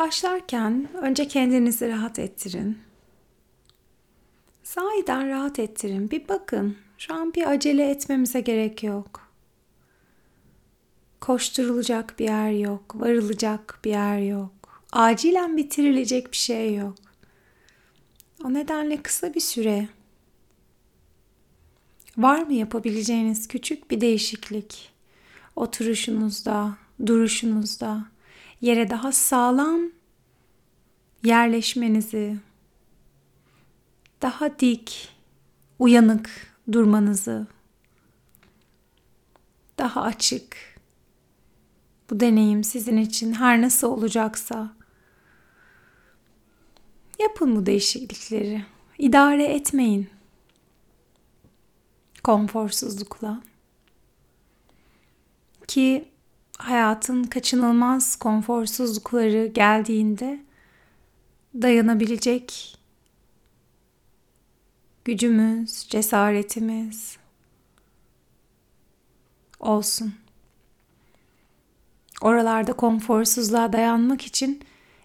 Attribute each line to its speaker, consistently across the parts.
Speaker 1: Başlarken önce kendinizi rahat ettirin. Sahiden rahat ettirin. Bir bakın. Şu an bir acele etmemize gerek yok. Koşturulacak bir yer yok. Varılacak bir yer yok. Acilen bitirilecek bir şey yok. O nedenle kısa bir süre var mı yapabileceğiniz küçük bir değişiklik? Oturuşunuzda, duruşunuzda, yere daha sağlam yerleşmenizi, daha dik, uyanık durmanızı, daha açık. Bu deneyim sizin için her nasıl olacaksa yapın bu değişiklikleri. İdare etmeyin konforsuzlukla. Ki hayatın kaçınılmaz konforsuzlukları geldiğinde dayanabilecek gücümüz, cesaretimiz olsun. Oralarda konforsuzluğa dayanmak için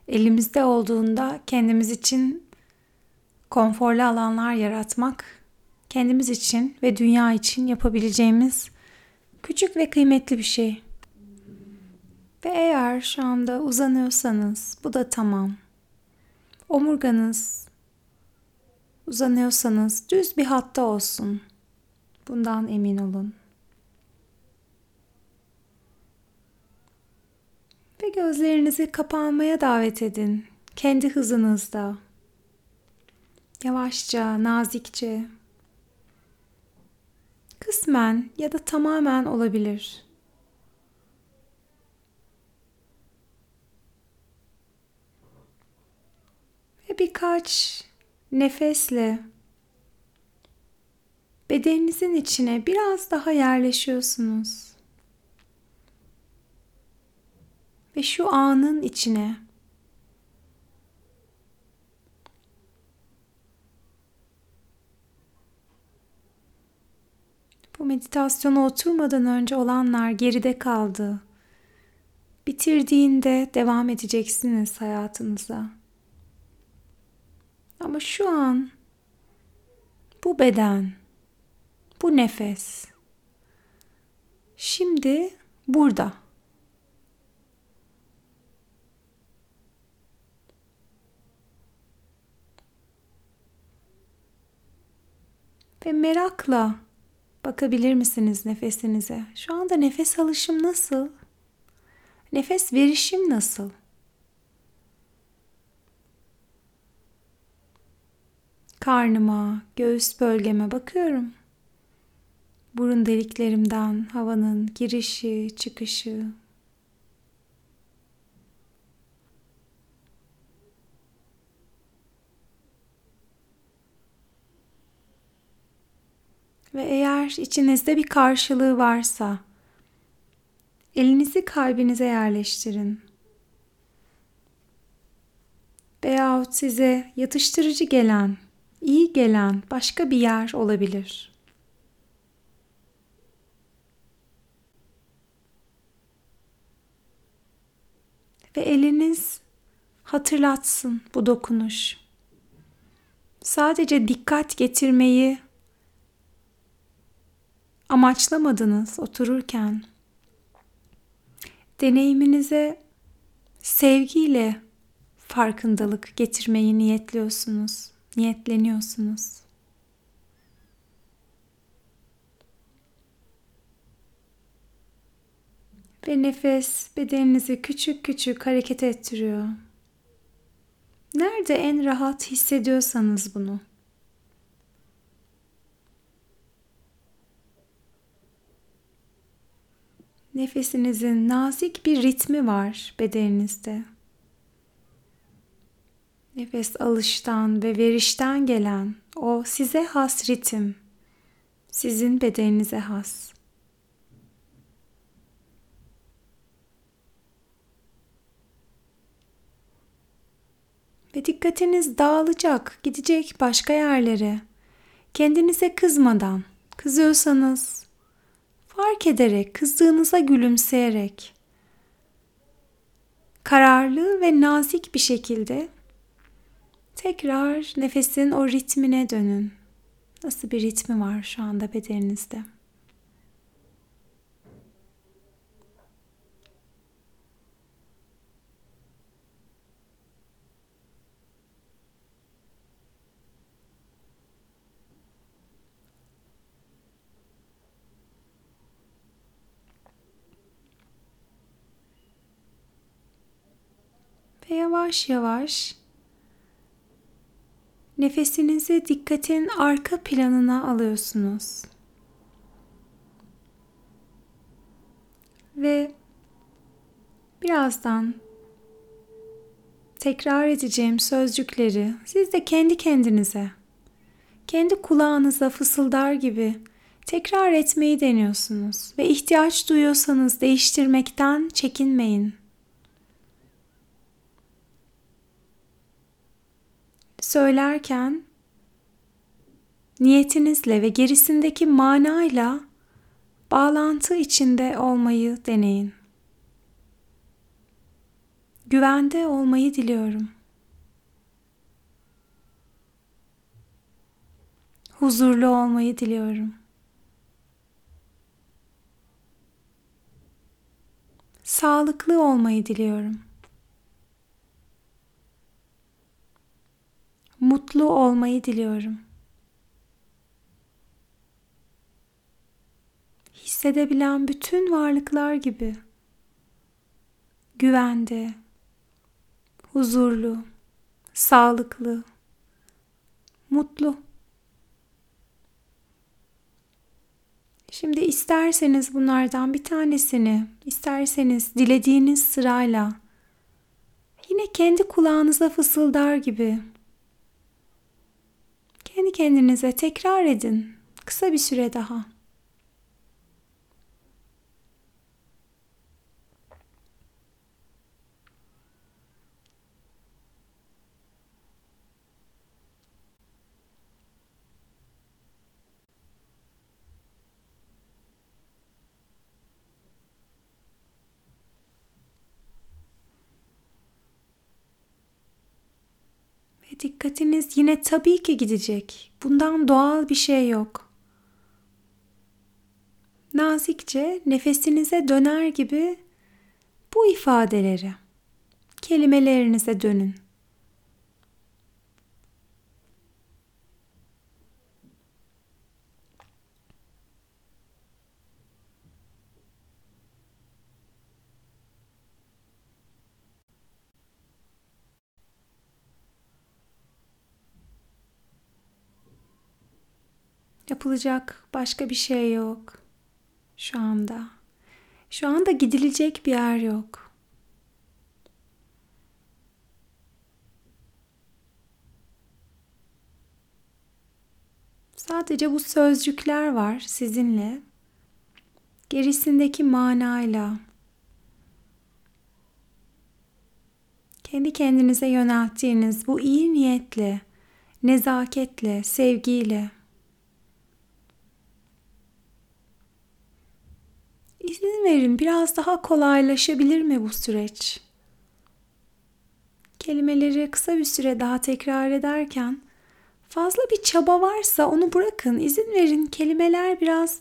Speaker 1: elimizde olduğunda kendimiz için konforlu alanlar yaratmak, kendimiz için ve dünya için yapabileceğimiz küçük ve kıymetli bir şey. Ve eğer şu anda uzanıyorsanız bu da tamam. Omurganız uzanıyorsanız düz bir hatta olsun. Bundan emin olun. Ve gözlerinizi kapanmaya davet edin. Kendi hızınızda. Yavaşça, nazikçe. Kısmen ya da tamamen olabilir. Ve birkaç nefesle bedeninizin içine biraz daha yerleşiyorsunuz. Ve şu anın içine Bu meditasyona oturmadan önce olanlar geride kaldı. Bitirdiğinde devam edeceksiniz hayatınıza. Ama şu an bu beden, bu nefes şimdi burada. Ve merakla bakabilir misiniz nefesinize? Şu anda nefes alışım nasıl? Nefes verişim nasıl? Karnıma, göğüs bölgeme bakıyorum. Burun deliklerimden havanın girişi, çıkışı. Ve eğer içinizde bir karşılığı varsa elinizi kalbinize yerleştirin. Veyahut size yatıştırıcı gelen iyi gelen başka bir yer olabilir. Ve eliniz hatırlatsın bu dokunuş. Sadece dikkat getirmeyi amaçlamadınız otururken. Deneyiminize sevgiyle farkındalık getirmeyi niyetliyorsunuz niyetleniyorsunuz. Ve nefes bedeninizi küçük küçük hareket ettiriyor. Nerede en rahat hissediyorsanız bunu. Nefesinizin nazik bir ritmi var bedeninizde. Nefes alıştan ve verişten gelen o size has ritim, sizin bedeninize has. Ve dikkatiniz dağılacak, gidecek başka yerlere. Kendinize kızmadan, kızıyorsanız fark ederek, kızdığınıza gülümseyerek kararlı ve nazik bir şekilde tekrar nefesin o ritmine dönün. Nasıl bir ritmi var şu anda bedeninizde? Ve yavaş yavaş nefesinizi dikkatin arka planına alıyorsunuz. Ve birazdan tekrar edeceğim sözcükleri siz de kendi kendinize, kendi kulağınıza fısıldar gibi tekrar etmeyi deniyorsunuz ve ihtiyaç duyuyorsanız değiştirmekten çekinmeyin. Söylerken niyetinizle ve gerisindeki manayla bağlantı içinde olmayı deneyin. Güvende olmayı diliyorum. Huzurlu olmayı diliyorum. Sağlıklı olmayı diliyorum. Mutlu olmayı diliyorum. Hissedebilen bütün varlıklar gibi güvende, huzurlu, sağlıklı, mutlu. Şimdi isterseniz bunlardan bir tanesini, isterseniz dilediğiniz sırayla yine kendi kulağınıza fısıldar gibi kendi kendinize tekrar edin kısa bir süre daha. Dikkatiniz yine tabii ki gidecek. Bundan doğal bir şey yok. Nazikçe nefesinize döner gibi bu ifadeleri kelimelerinize dönün. Yapılacak başka bir şey yok şu anda. Şu anda gidilecek bir yer yok. Sadece bu sözcükler var sizinle. Gerisindeki manayla kendi kendinize yönelttiğiniz bu iyi niyetle, nezaketle, sevgiyle İzin verin biraz daha kolaylaşabilir mi bu süreç? Kelimeleri kısa bir süre daha tekrar ederken fazla bir çaba varsa onu bırakın. İzin verin kelimeler biraz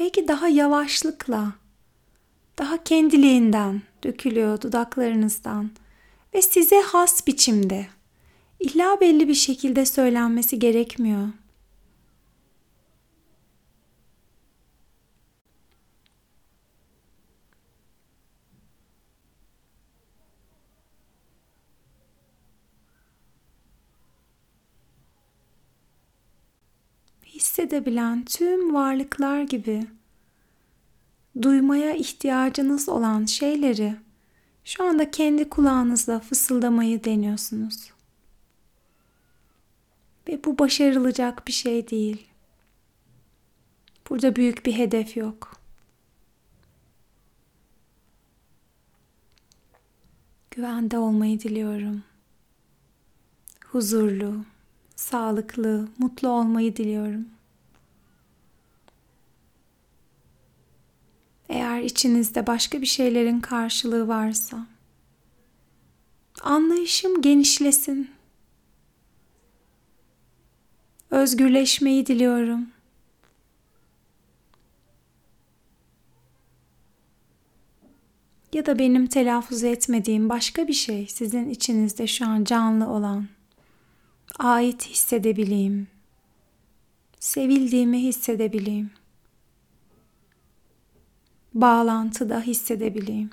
Speaker 1: belki daha yavaşlıkla, daha kendiliğinden dökülüyor dudaklarınızdan ve size has biçimde. İlla belli bir şekilde söylenmesi gerekmiyor. Hissedebilen tüm varlıklar gibi duymaya ihtiyacınız olan şeyleri şu anda kendi kulağınızla fısıldamayı deniyorsunuz. Ve bu başarılacak bir şey değil. Burada büyük bir hedef yok. Güvende olmayı diliyorum. Huzurlu, sağlıklı, mutlu olmayı diliyorum. Eğer içinizde başka bir şeylerin karşılığı varsa Anlayışım genişlesin. Özgürleşmeyi diliyorum. Ya da benim telaffuz etmediğim başka bir şey sizin içinizde şu an canlı olan. Ait hissedebileyim. Sevildiğimi hissedebileyim. Bağlantıda hissedebileyim.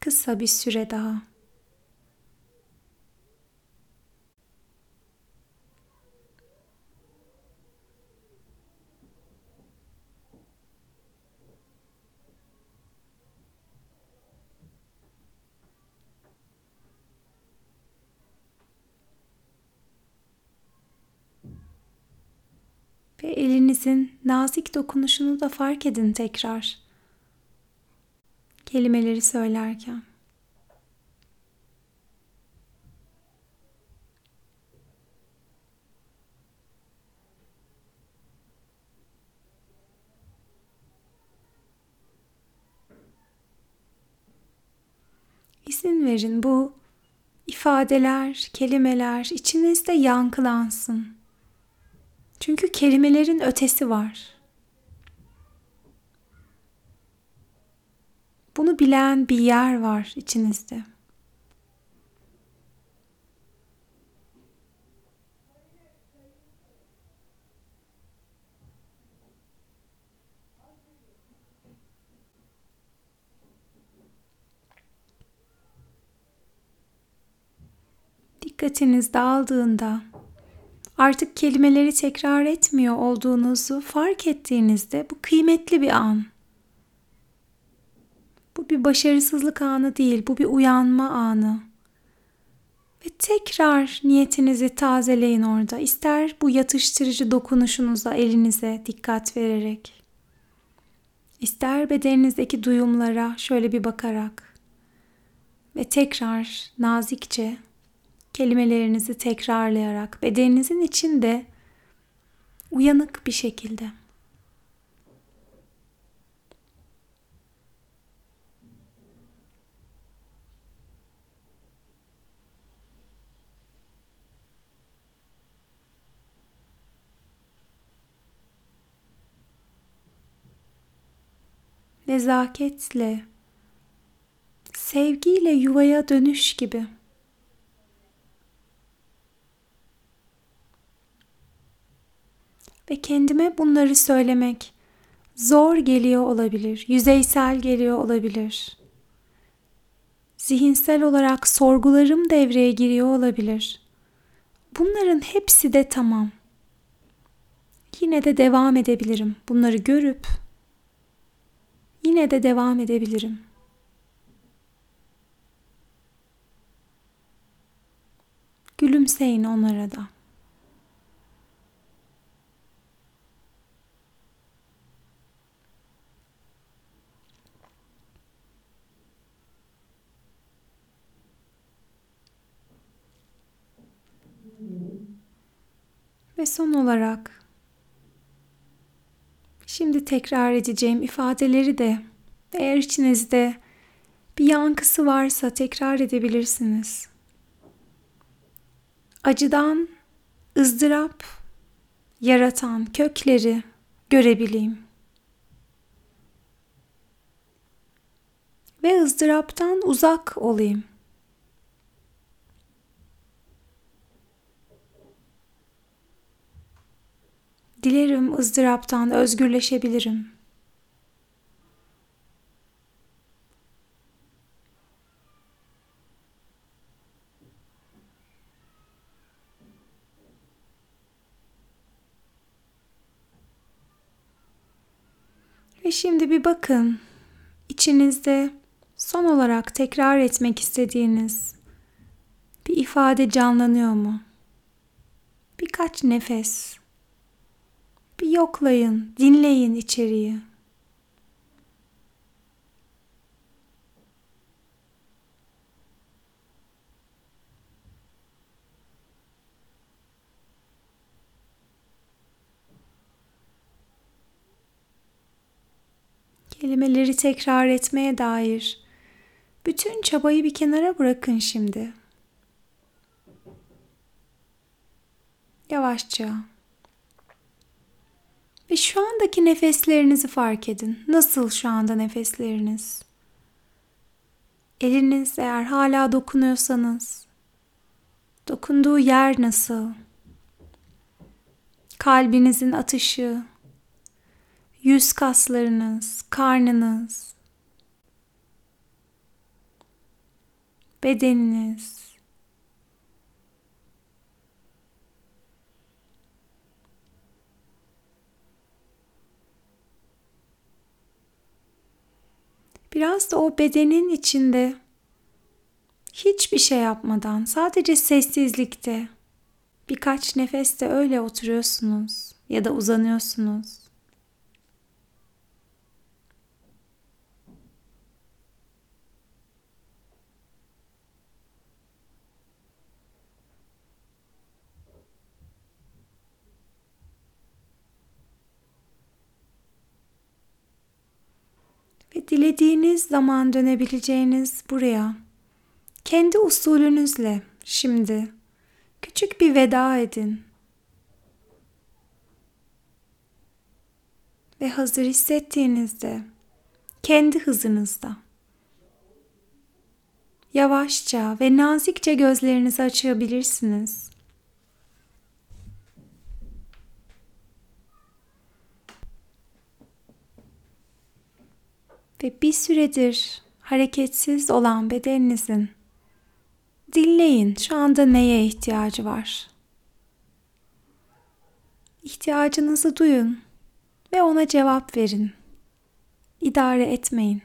Speaker 1: Kısa bir süre daha. Ve elinizin nazik dokunuşunu da fark edin tekrar. Kelimeleri söylerken. İzin verin bu ifadeler, kelimeler içinizde yankılansın. Çünkü kelimelerin ötesi var. Bunu bilen bir yer var içinizde. Dikkatiniz dağıldığında artık kelimeleri tekrar etmiyor olduğunuzu fark ettiğinizde bu kıymetli bir an. Bu bir başarısızlık anı değil, bu bir uyanma anı. Ve tekrar niyetinizi tazeleyin orada. İster bu yatıştırıcı dokunuşunuza elinize dikkat vererek. ister bedeninizdeki duyumlara şöyle bir bakarak ve tekrar nazikçe kelimelerinizi tekrarlayarak bedeninizin içinde uyanık bir şekilde nezaketle, sevgiyle yuvaya dönüş gibi. Ve kendime bunları söylemek zor geliyor olabilir, yüzeysel geliyor olabilir. Zihinsel olarak sorgularım devreye giriyor olabilir. Bunların hepsi de tamam. Yine de devam edebilirim. Bunları görüp yine de devam edebilirim. Gülümseyin onlara da. Ve son olarak Şimdi tekrar edeceğim ifadeleri de eğer içinizde bir yankısı varsa tekrar edebilirsiniz. Acıdan ızdırap yaratan kökleri görebileyim. Ve ızdıraptan uzak olayım. Dilerim ızdıraptan özgürleşebilirim. Ve şimdi bir bakın içinizde son olarak tekrar etmek istediğiniz bir ifade canlanıyor mu? Birkaç nefes bir yoklayın, dinleyin içeriği. Kelimeleri tekrar etmeye dair Bütün çabayı bir kenara bırakın şimdi. Yavaşça. Ve şu andaki nefeslerinizi fark edin. Nasıl şu anda nefesleriniz? Eliniz eğer hala dokunuyorsanız dokunduğu yer nasıl? Kalbinizin atışı, yüz kaslarınız, karnınız, bedeniniz. Biraz da o bedenin içinde hiçbir şey yapmadan sadece sessizlikte birkaç nefeste öyle oturuyorsunuz ya da uzanıyorsunuz. Dilediğiniz zaman dönebileceğiniz buraya kendi usulünüzle şimdi küçük bir veda edin. Ve hazır hissettiğinizde kendi hızınızda yavaşça ve nazikçe gözlerinizi açabilirsiniz. ve bir süredir hareketsiz olan bedeninizin dinleyin şu anda neye ihtiyacı var. İhtiyacınızı duyun ve ona cevap verin. İdare etmeyin.